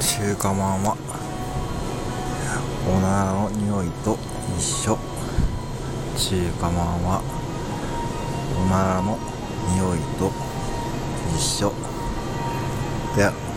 中華まんは。おならの匂いと一緒。中華まんはおならの匂いと一緒。で